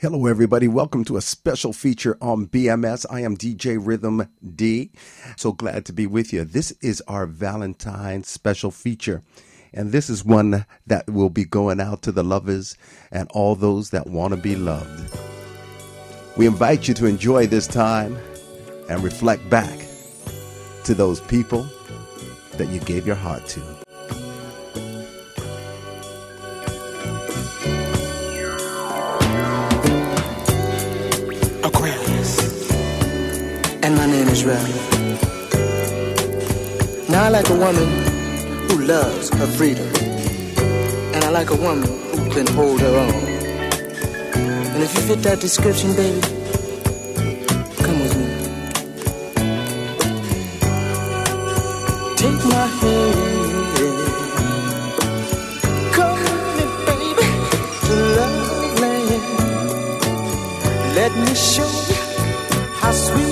Hello, everybody. Welcome to a special feature on BMS. I am DJ Rhythm Dee. So glad to be with you. This is our Valentine's special feature. And this is one that will be going out to the lovers and all those that want to be loved. We invite you to enjoy this time and reflect back to those people that you gave your heart to. Now I like a woman who loves her freedom, and I like a woman who can hold her own. And if you fit that description, baby, come with me. Take my hand. Come with me, baby, to love land. Let me show you how sweet.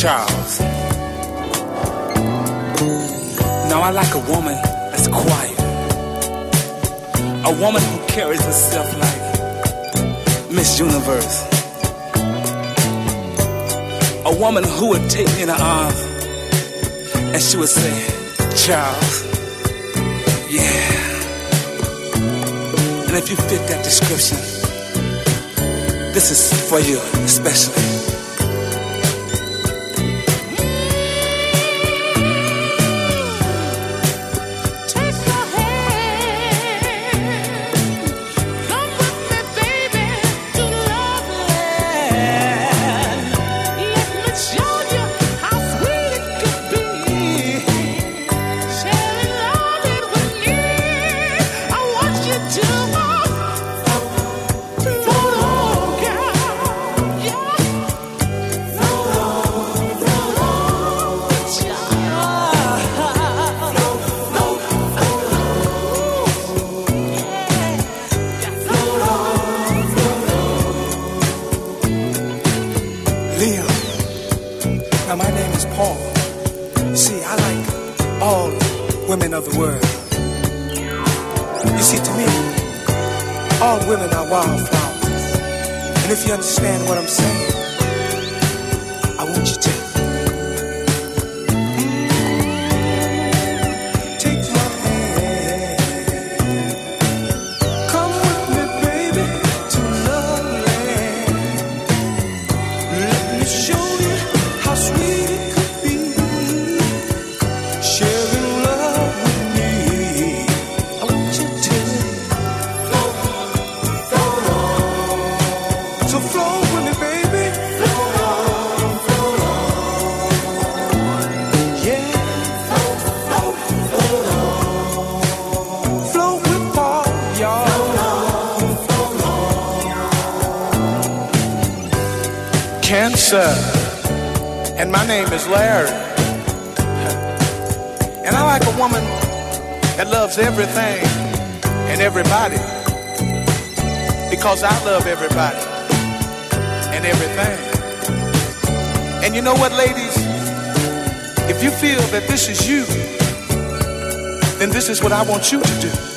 Charles. Now I like a woman that's quiet. A woman who carries herself like Miss Universe. A woman who would take me in her arms and she would say, Charles, yeah. And if you fit that description, this is for you especially. And everything and everybody because I love everybody and everything. And you know what, ladies? If you feel that this is you, then this is what I want you to do.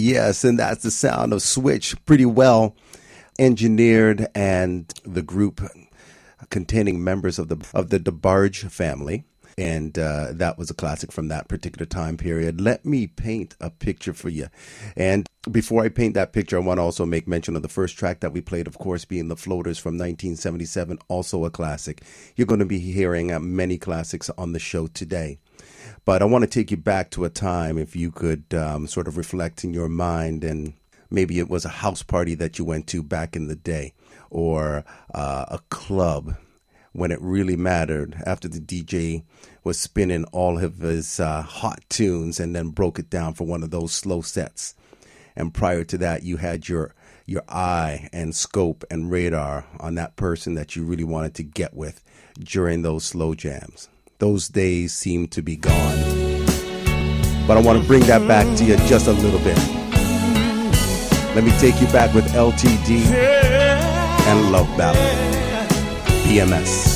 Yes, and that's the sound of Switch, pretty well engineered, and the group containing members of the of the DeBarge family, and uh, that was a classic from that particular time period. Let me paint a picture for you, and before I paint that picture, I want to also make mention of the first track that we played, of course, being the Floaters from 1977, also a classic. You're going to be hearing uh, many classics on the show today. But I want to take you back to a time if you could um, sort of reflect in your mind and maybe it was a house party that you went to back in the day or uh, a club when it really mattered after the DJ was spinning all of his uh, hot tunes and then broke it down for one of those slow sets. And prior to that, you had your your eye and scope and radar on that person that you really wanted to get with during those slow jams those days seem to be gone. But I want to bring that back to you just a little bit. Let me take you back with LTD and Love Ballad, BMS.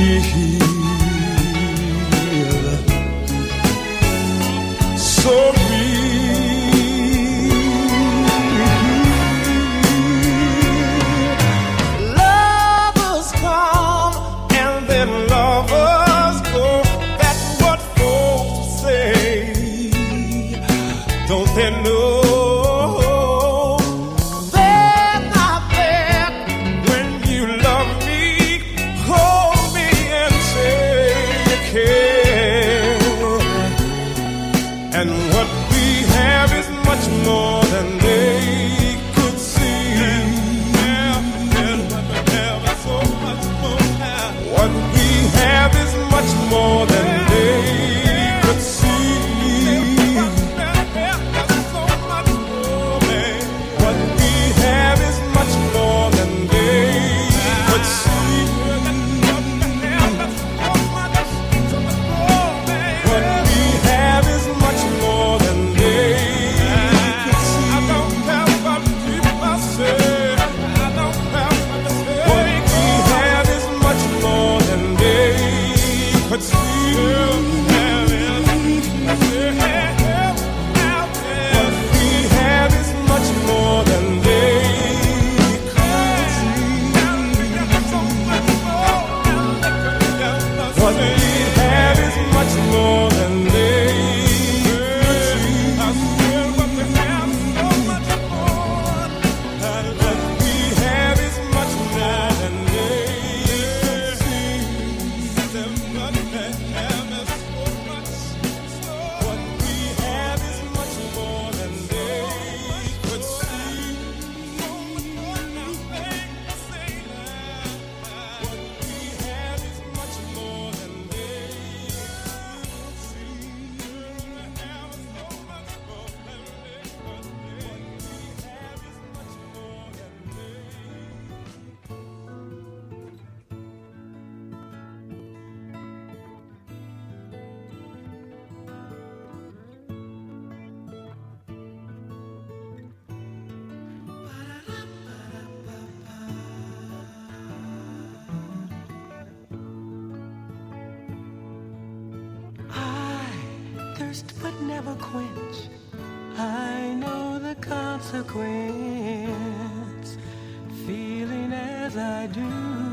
雨 as I do.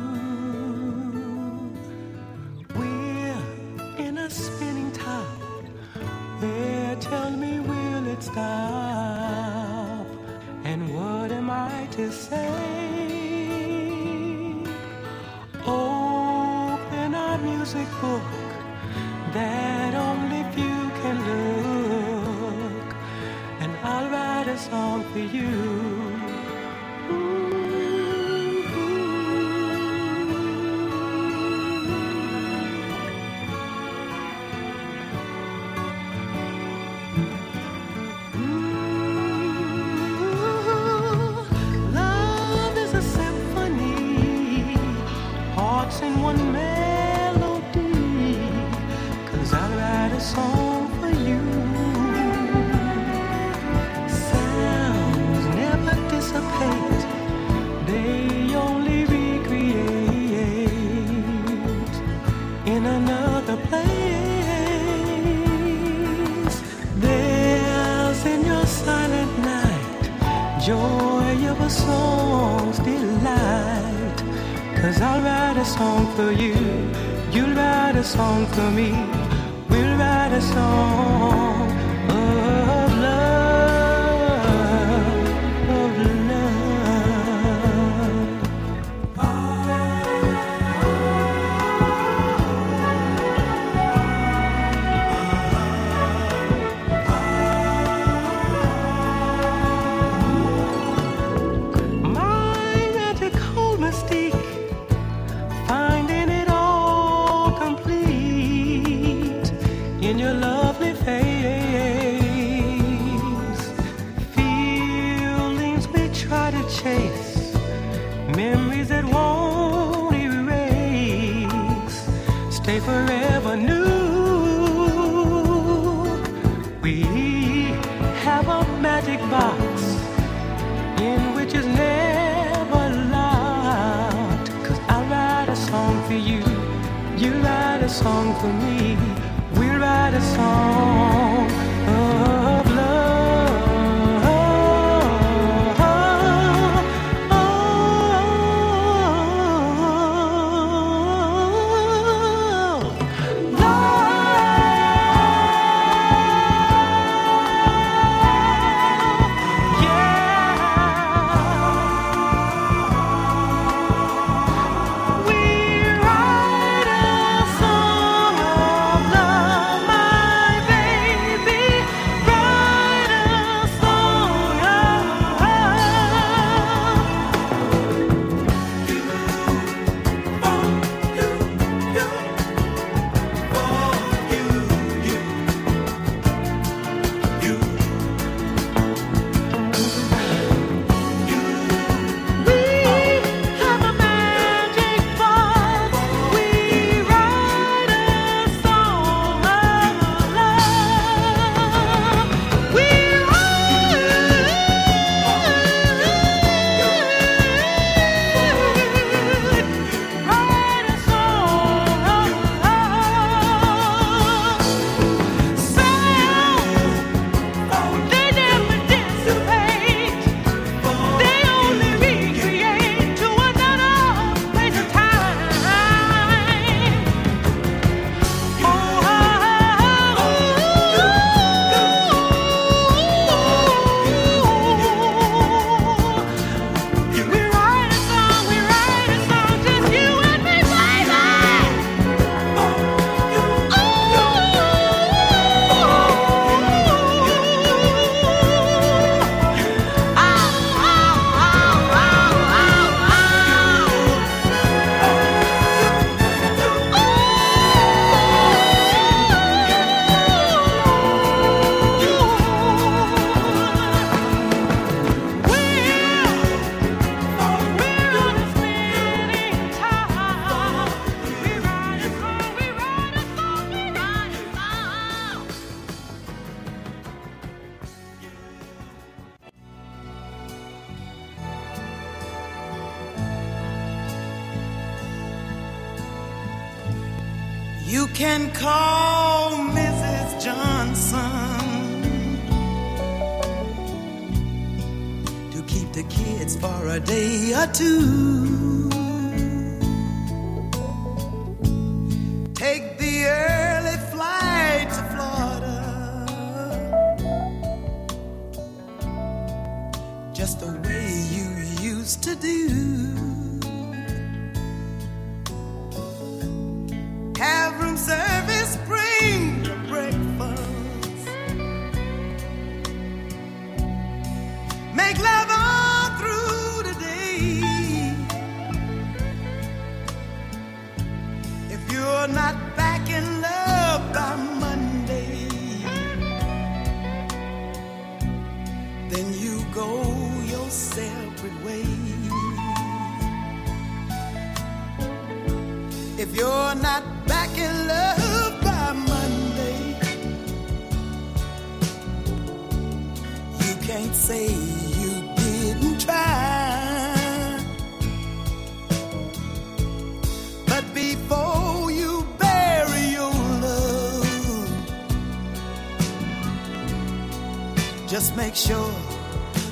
make sure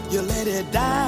you let it die.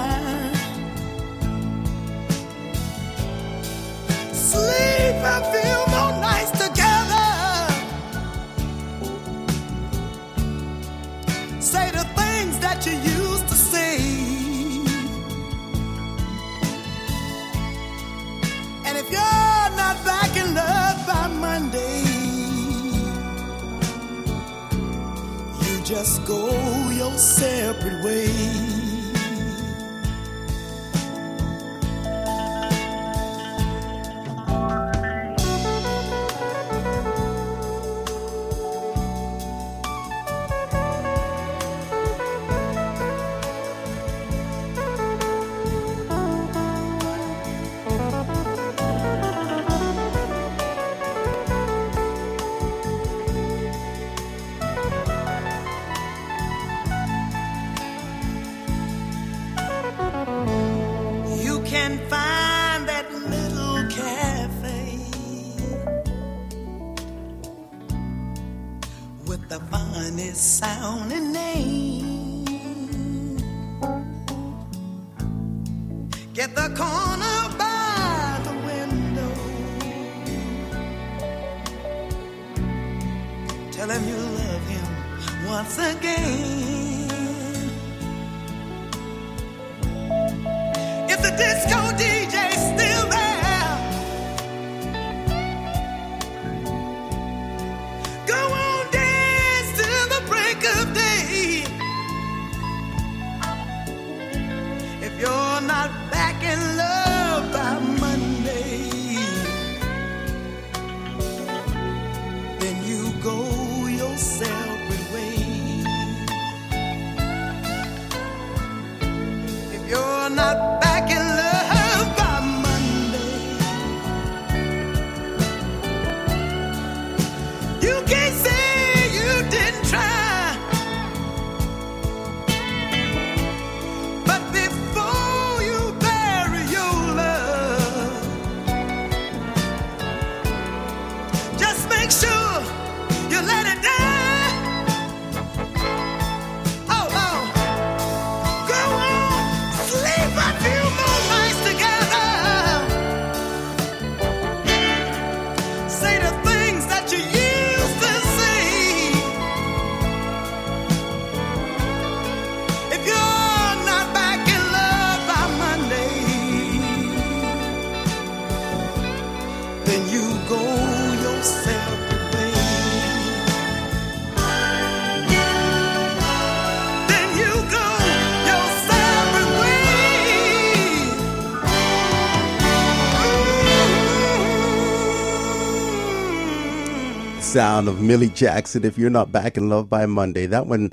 sound of Millie Jackson. If you're not back in love by Monday, that one,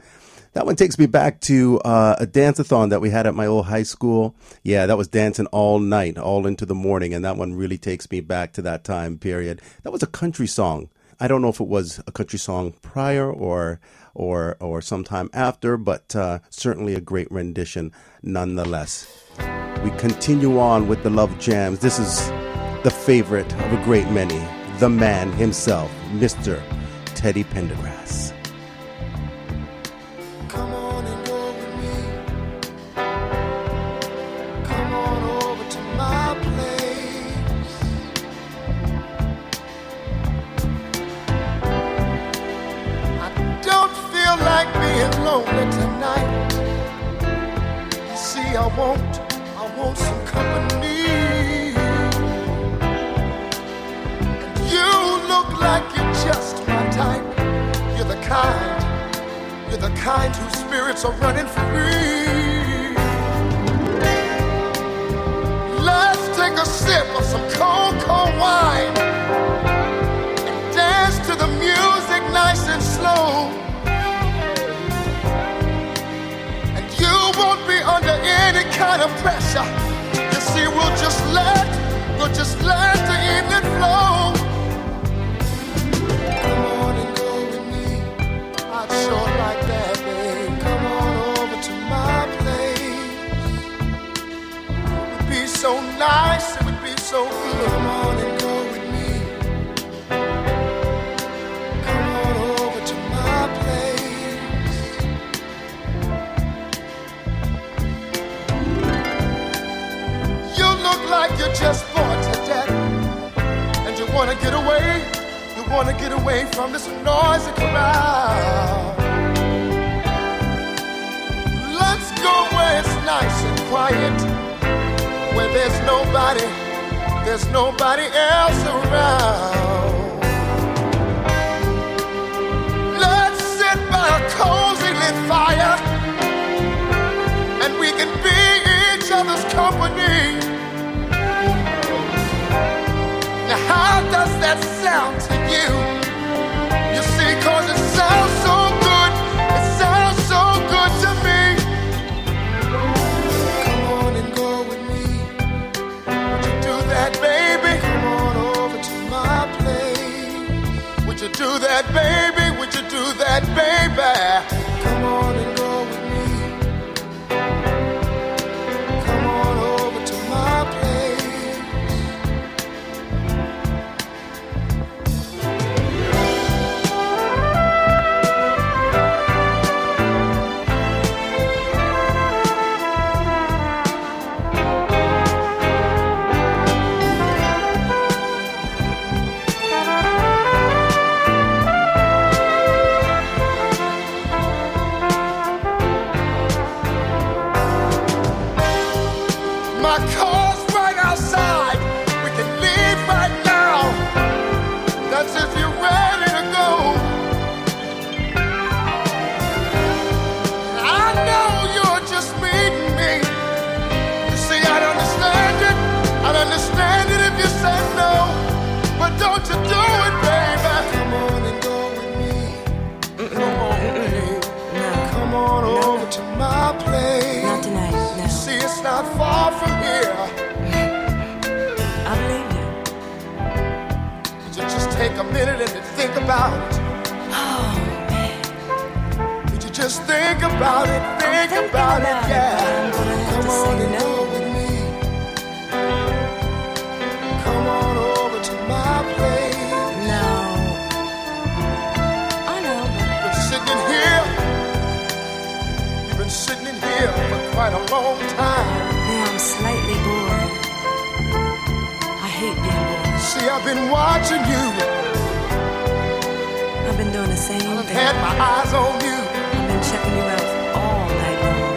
that one takes me back to uh, a danceathon that we had at my old high school. Yeah, that was dancing all night, all into the morning, and that one really takes me back to that time period. That was a country song. I don't know if it was a country song prior or or or sometime after, but uh, certainly a great rendition nonetheless. We continue on with the love jams. This is the favorite of a great many the man himself, Mr. Teddy Pendergrass. Tonight. You see, I want, I want some company. Like you're just my type. You're the kind. You're the kind whose spirits are running free. Let's take a sip of some cold, cold wine and dance to the music nice and slow. And you won't be under any kind of pressure. You see, we'll just let, we'll just let the evening flow. Away from this noisy crowd. Let's go where it's nice and quiet, where there's nobody, there's nobody else around. Let's sit by a cozy lit fire, and we can be each other's company. Now, how does that sound to you? You about it? Oh, man. Would you just think about it? Think thinking about, about it, it, yeah. but I'm gonna have Come on and go with me. Come on over to my place. No. I know, but Been sitting in here. You've been sitting in here for quite a long time. now I'm slightly bored. I hate being bored. See, I've been watching you. I've been doing the same I've had my eyes on you. I've been checking you out all night long.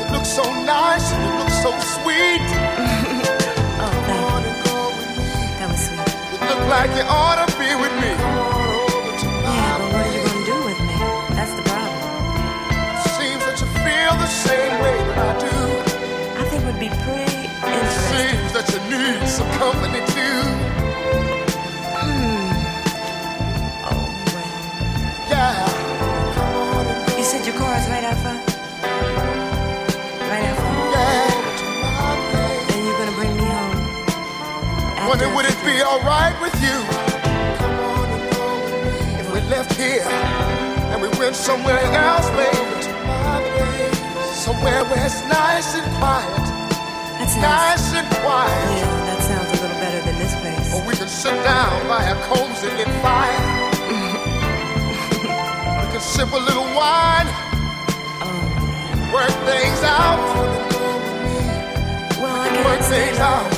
You look so nice and you look so sweet. Oh, thank you. and go with me. That was sweet. You look like you ought to be with me. Come on over to my Yeah, but what are you gonna do with me? That's the problem. Seems that you feel the same way that I do. I think it would be pretty interesting. Seems that you need some company wondering would it be alright with you? If we left here and we went somewhere else, baby. Somewhere where it's nice and quiet. That sounds, nice and quiet. Yeah, that sounds a little better than this place. Or we could sit down by a cozy lit fire. we could sip a little wine. Oh. Work things out. Well, I work things out.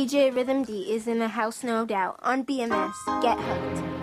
DJ Rhythm Dee is in the house, no doubt, on BMS. Get hooked.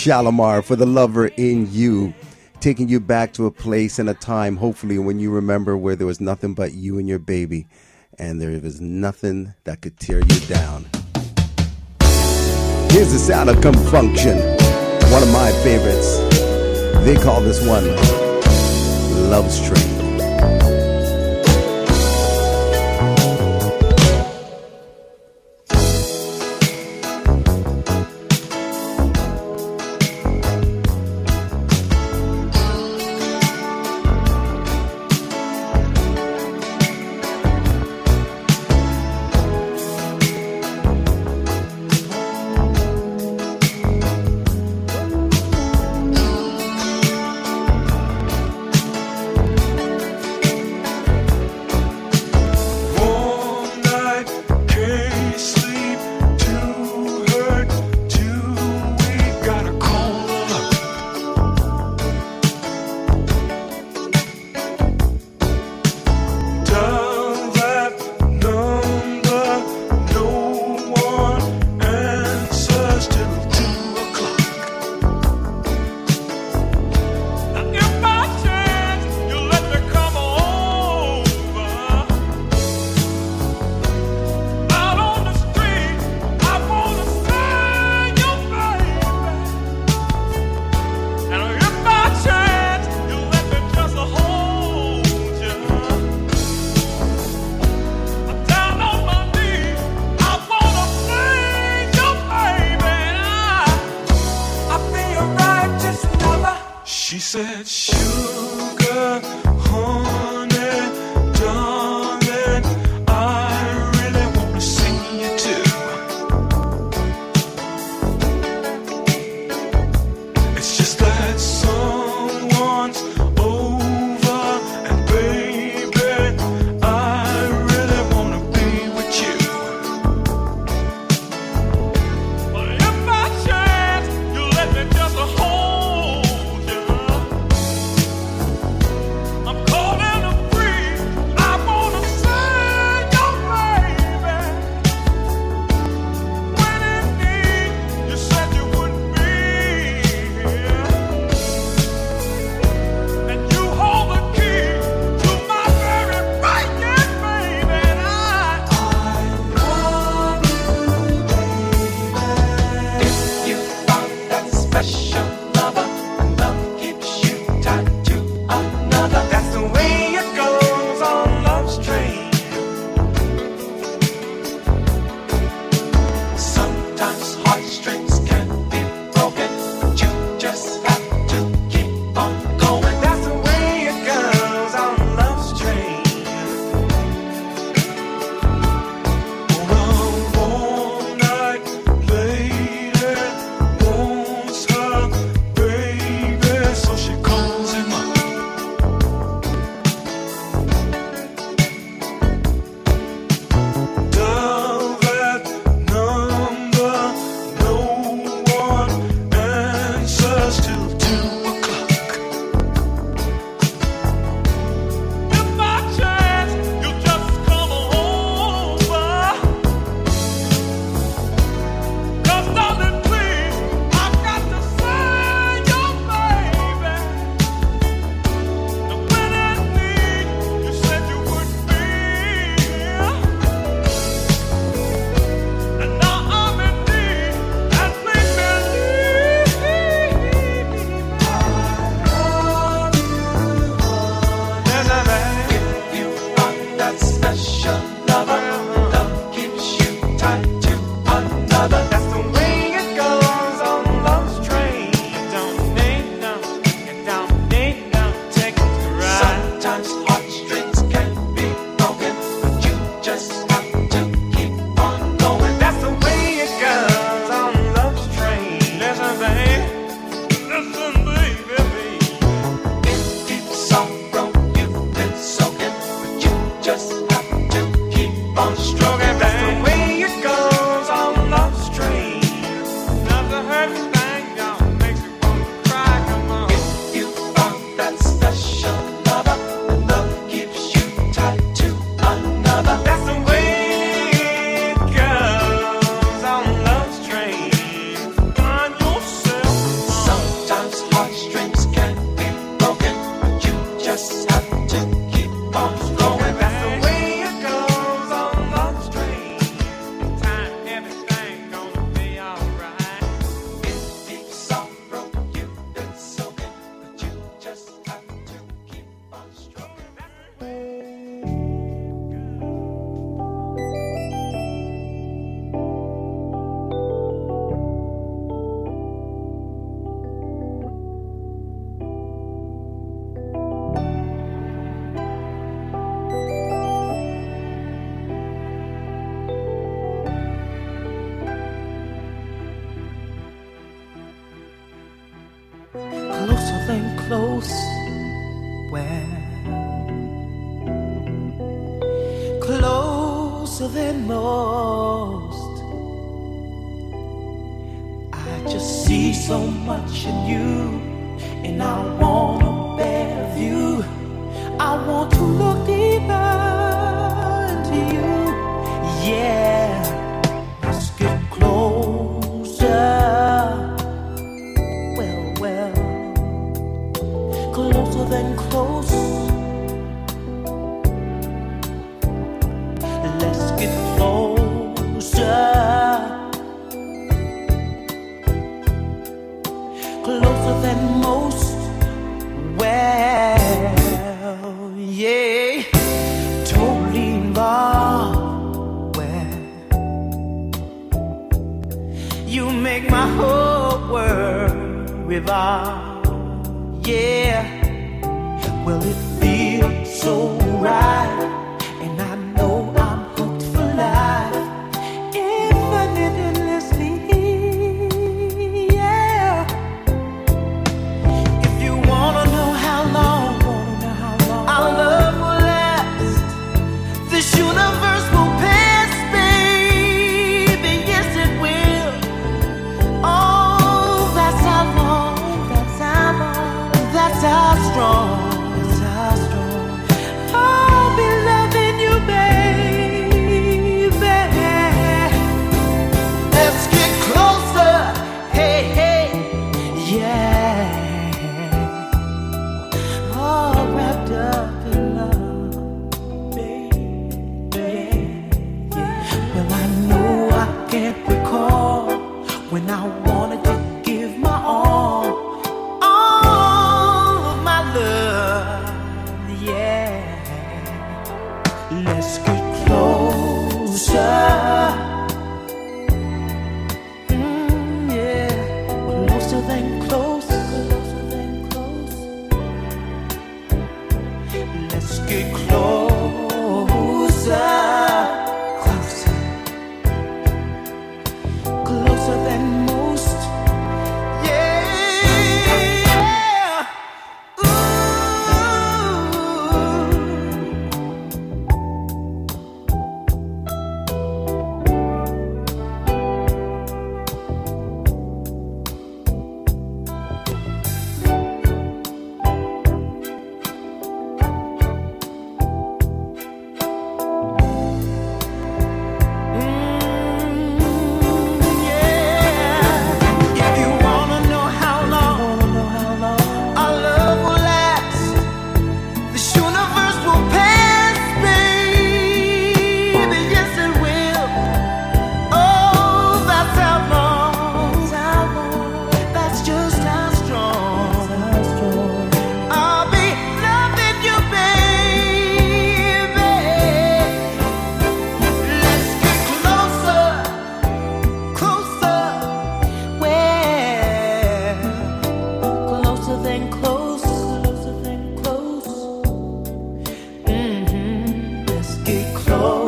Shalamar for the lover in you, taking you back to a place and a time, hopefully, when you remember where there was nothing but you and your baby, and there was nothing that could tear you down. Here's the sound of ConFunkShun, one of my favorites. They call this one Love Train. You make my whole world revolve. Yeah, well, it feels so right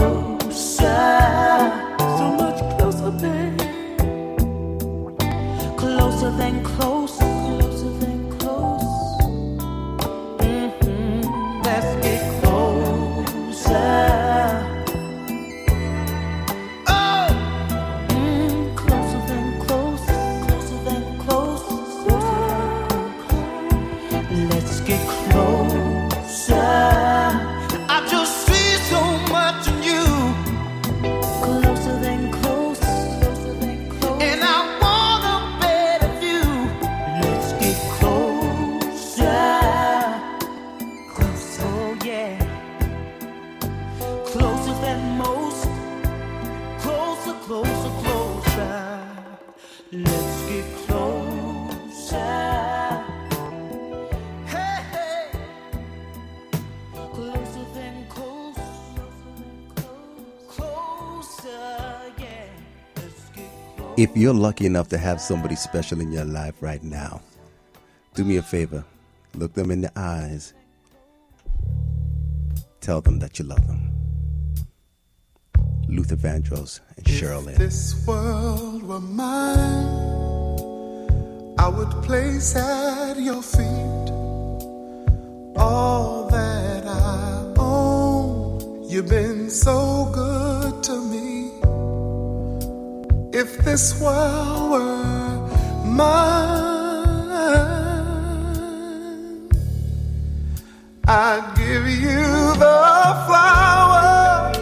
closer, so much closer, babe. Closer than close. you're lucky enough to have somebody special in your life right now, do me a favor look them in the eyes, tell them that you love them. Luther Vandross and Cheryl If This world were mine, I would place at your feet all that I own. You've been so good to me. If this world were mine, I'd give you the flowers,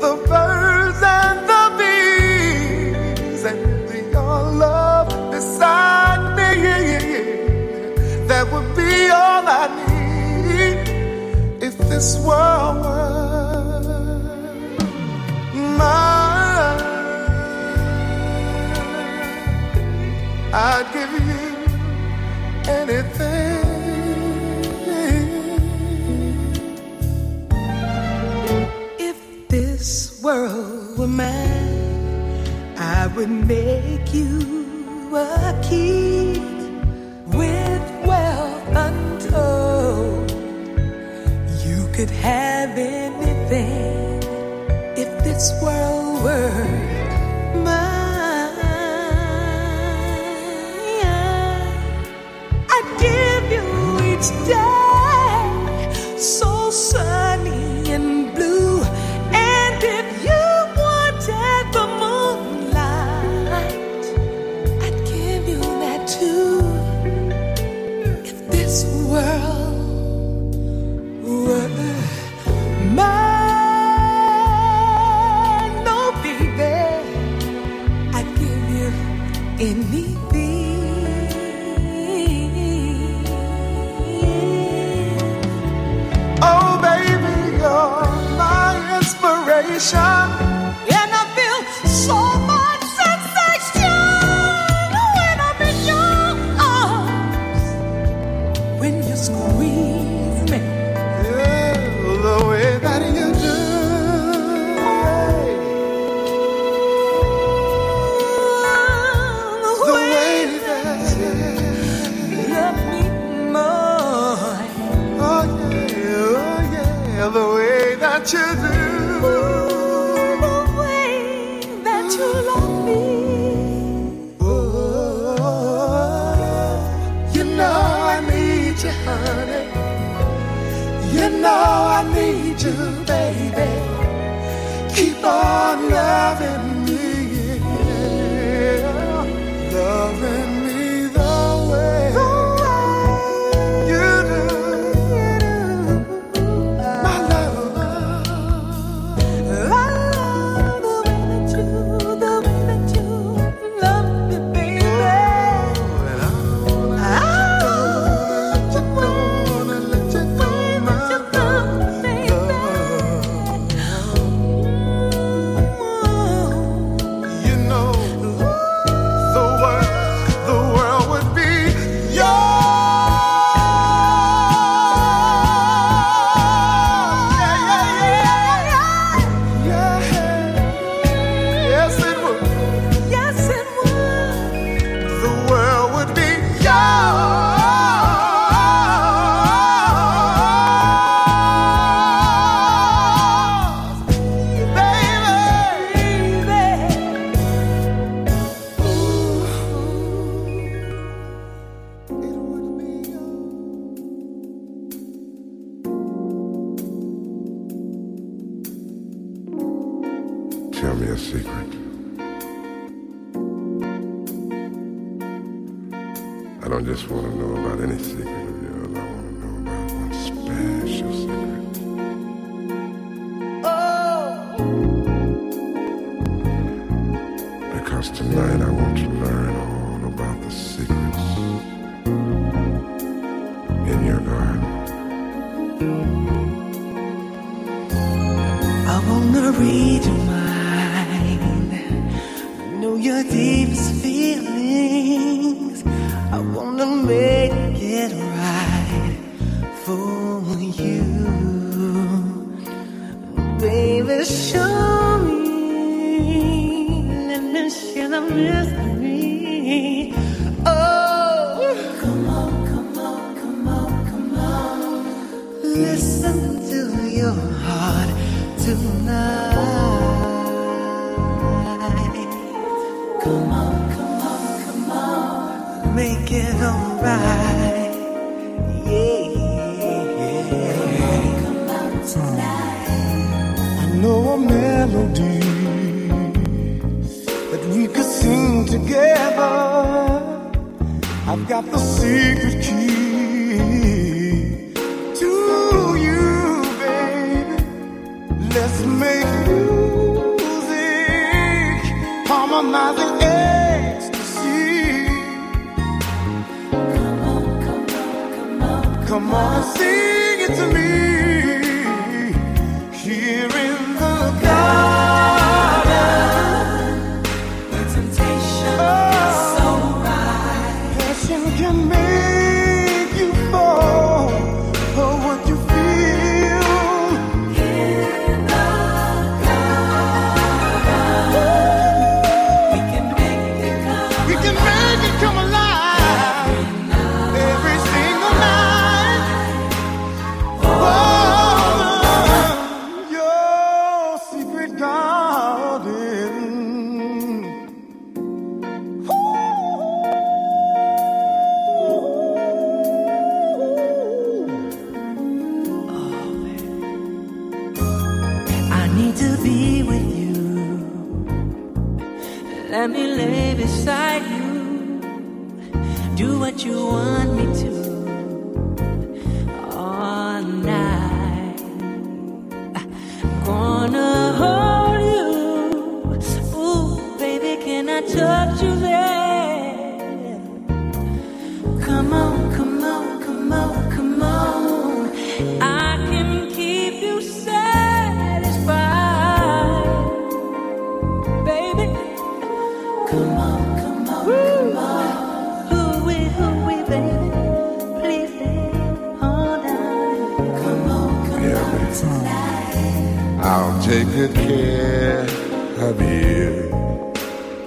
the birds, and the bees, and your love beside me. That would be all I need if this world were mine. I'd give you anything. If this world were mine, I would make you a king with wealth untold. You could have anything if this world were mine. each day so sad.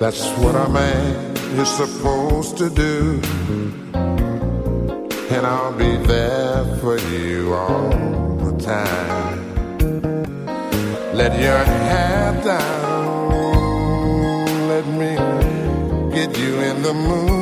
That's what a man is supposed to do. And I'll be there for you all the time. Let your head down. Let me get you in the mood.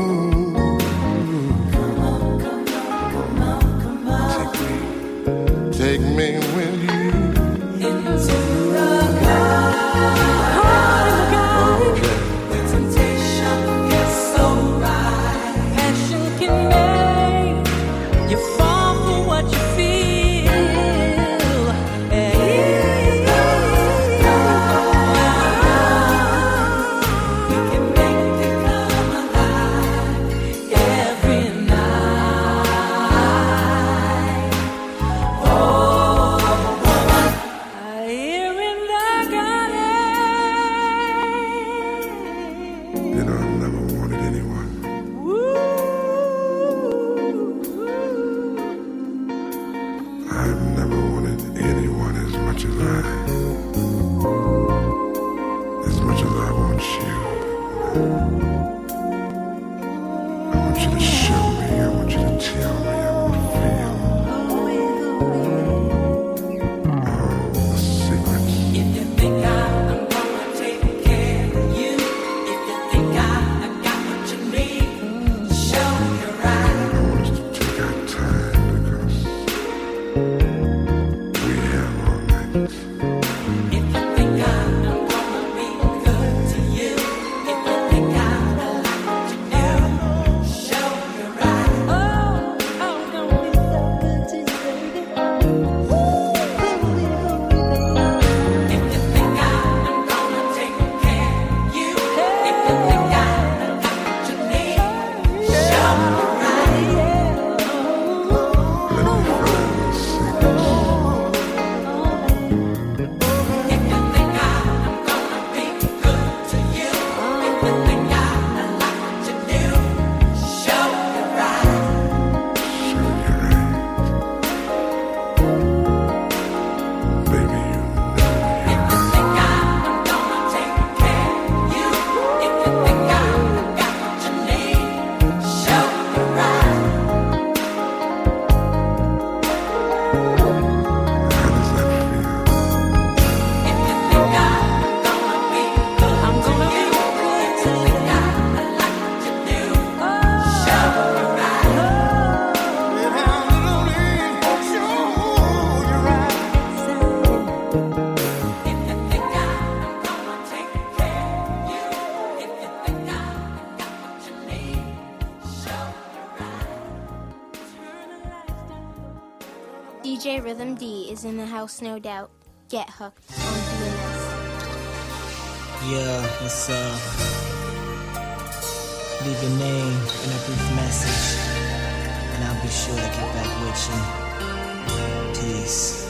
No doubt. Get hooked on BMS. Yeah, what's up? Leave your name and a brief message, and I'll be sure to get back with you. Peace.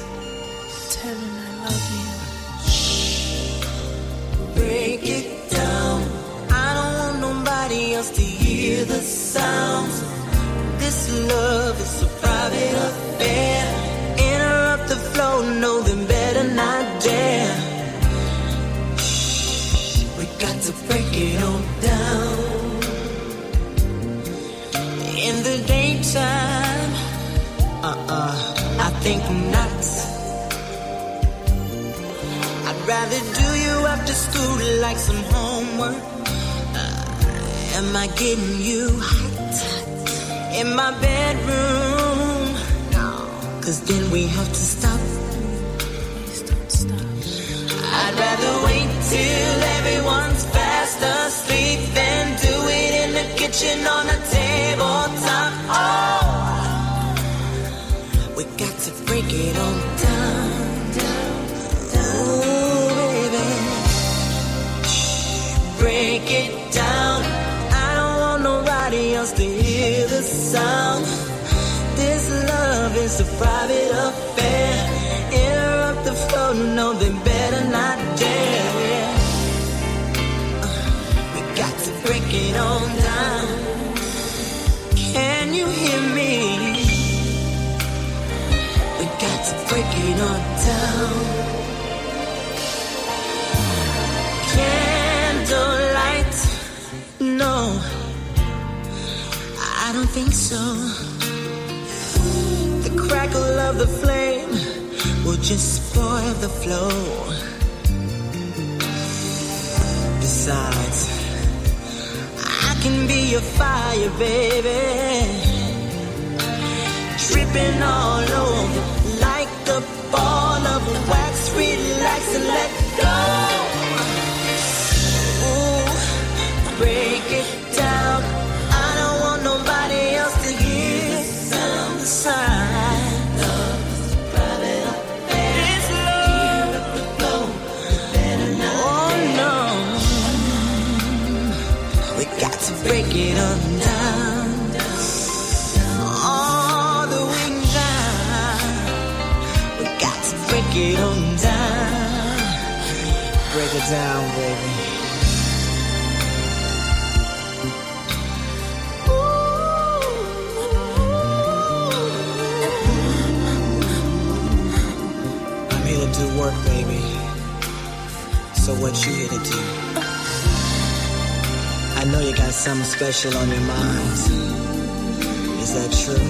Think so. The crackle of the flame will just spoil the flow. Besides, I can be your fire, baby. Dripping all over like the ball of wax. Relax and let what you here to do? I know you got something special on your mind. Is that true?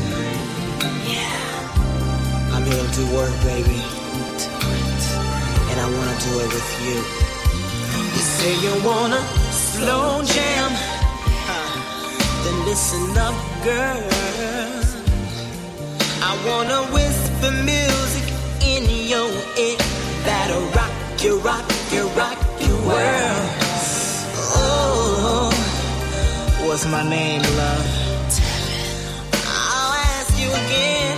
Yeah. I'm here to do work, baby. And I wanna do it with you. You say you wanna slow jam. Then listen up, girl. I wanna whisper music in your ear that'll rock you, rock you, rock world. Oh, what's my name, love? I'll ask you again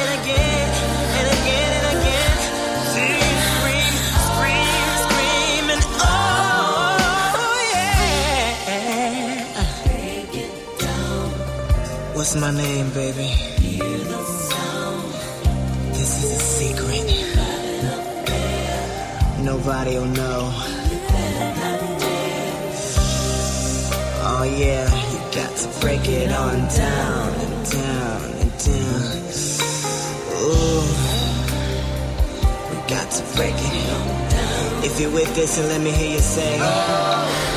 and again and again and again. Scream, scream, scream, and oh yeah. What's my name, baby? Nobody'll know. Oh yeah, you got to break it on down and down and down. Ooh, we got to break it. If you're with this, and let me hear you say. Break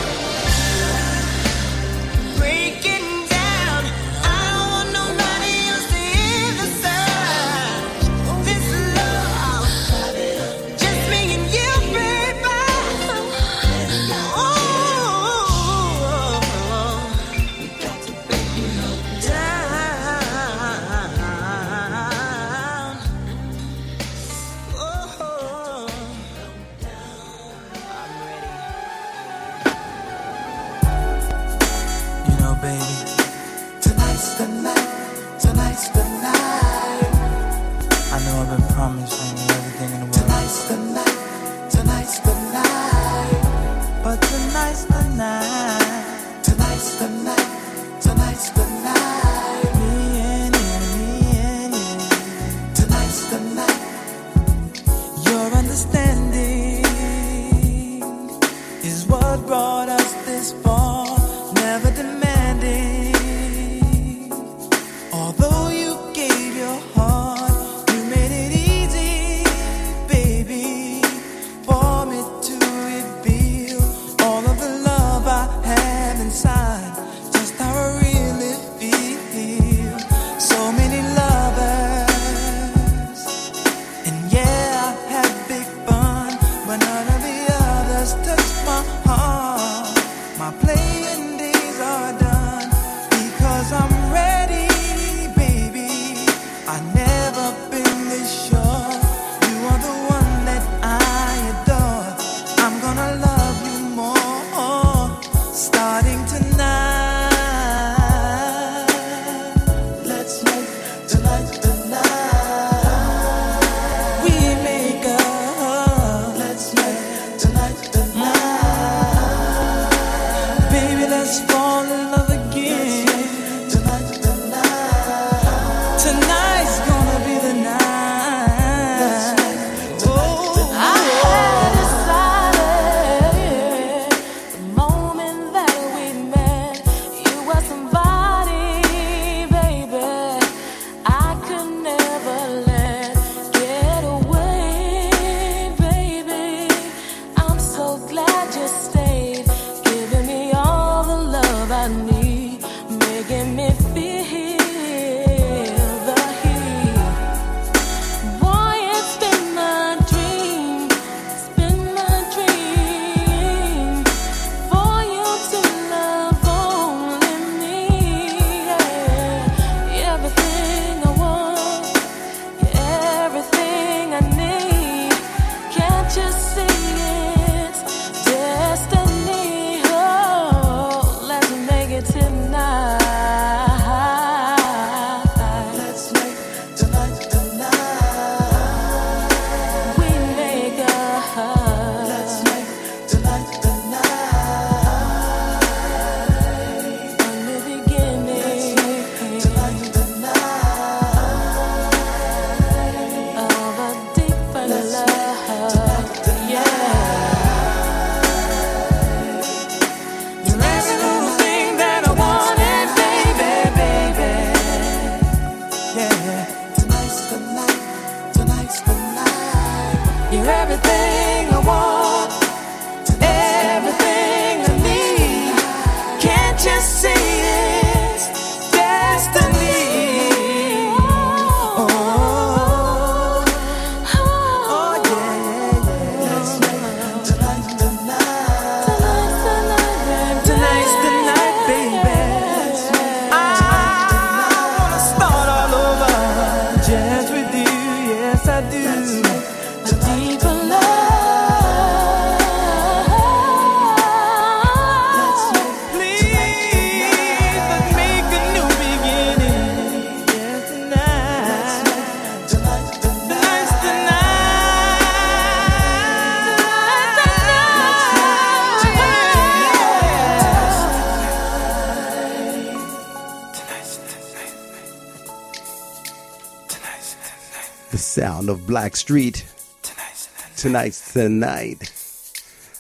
of Blackstreet. Tonight's tonight's tonight.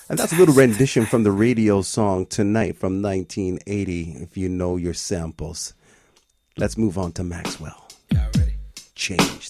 And that's a little rendition from the radio song Tonight from 1980, if you know your samples. Let's move on to Maxwell. Change.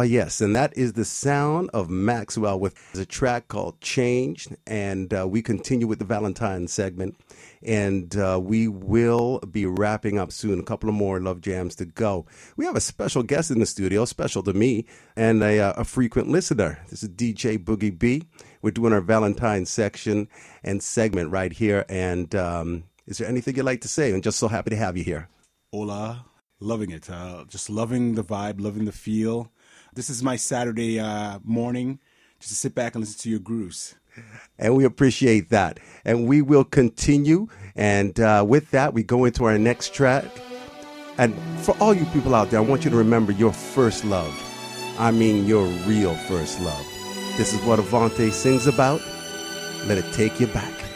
Oh, yes. And that is the sound of Maxwell with a track called Change. And uh, we continue with the Valentine segment. And uh, we will be wrapping up soon. A couple of more love jams to go. We have a special guest in the studio, special to me, and a, uh, a frequent listener. This is DJ Boogie B. We're doing our Valentine section and segment right here. And um, is there anything you'd like to say? I'm just so happy to have you here. Hola, loving it. Uh, just loving the vibe, loving the feel. This is my Saturday uh, morning, just to sit back and listen to your grooves. And we appreciate that. And we will continue. And uh, with that, we go into our next track. And for all you people out there, I want you to remember your first love. I mean, your real first love. This is what Avante sings about. Let it take you back.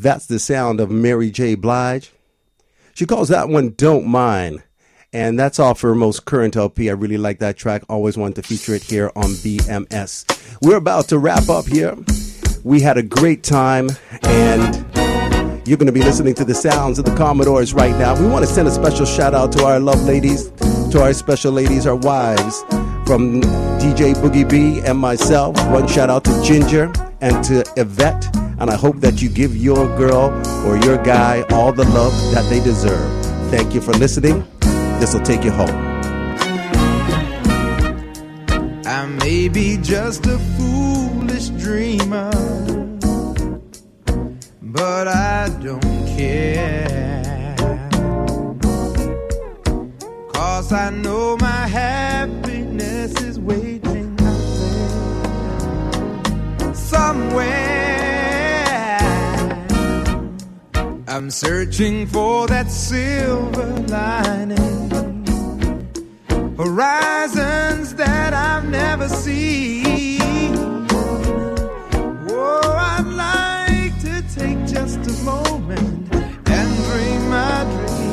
That's the sound of Mary J. Blige. She calls that one Don't Mind. And that's off her most current LP. I really like that track. Always wanted to feature it here on BMS. We're about to wrap up here. We had a great time, and you're going to be listening to the sounds of the Commodores right now. We want to send a special shout out to our love ladies, to our special ladies, our wives, from DJ Boogie B and myself. One shout out to Ginger and to Yvette. And I hope that you give your girl or your guy all the love that they deserve. Thank you for listening. This will take you home. I may be just a foolish dreamer, but I don't care. Cause I know my happiness is waiting out there somewhere. I'm searching for that silver lining horizons that I've never seen. Oh, I'd like to take just a moment and dream my dream.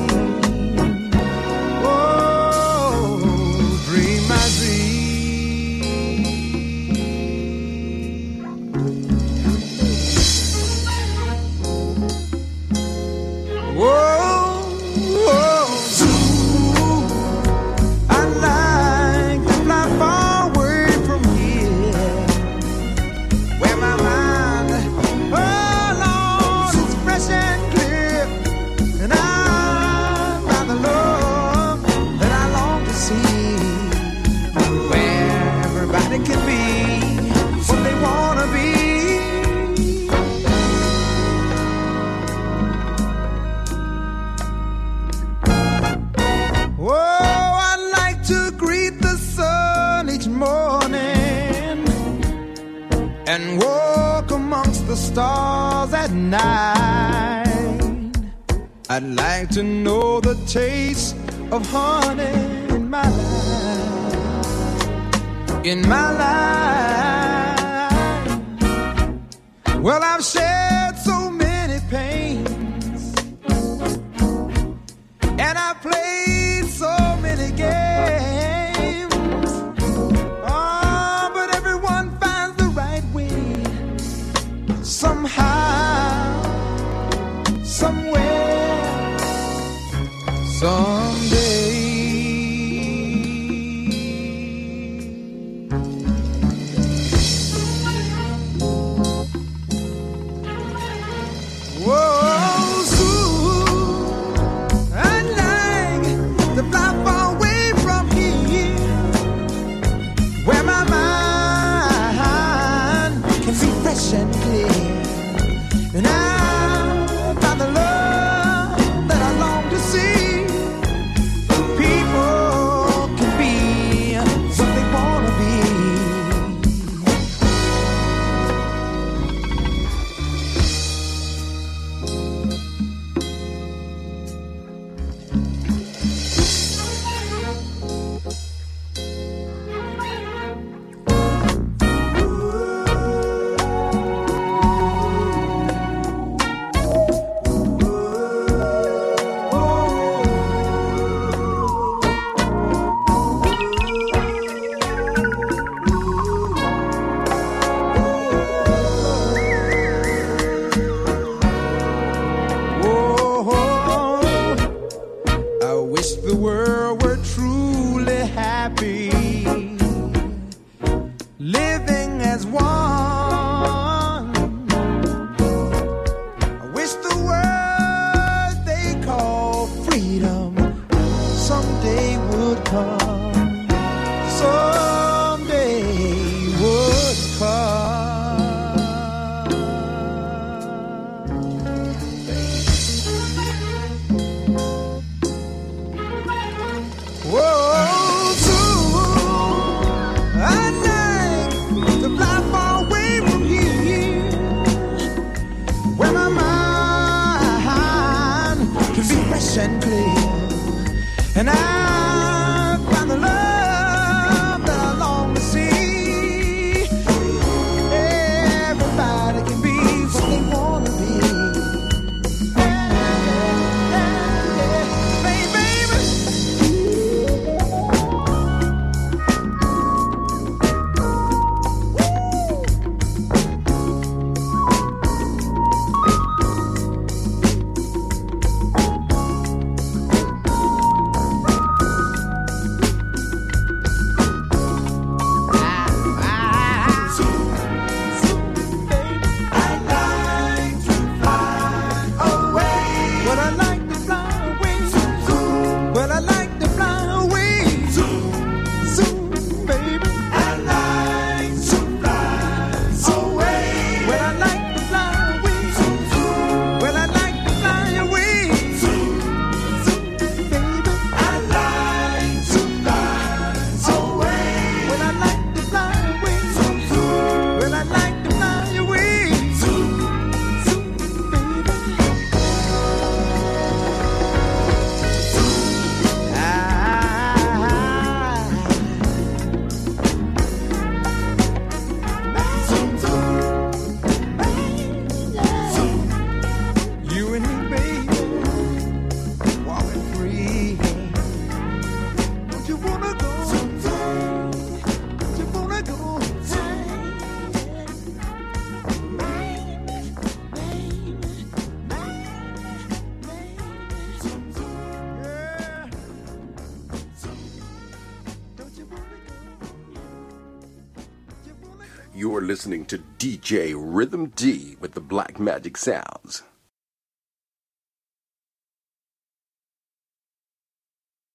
Listening to DJ Rhythm Dee with the Black Magic Sounds.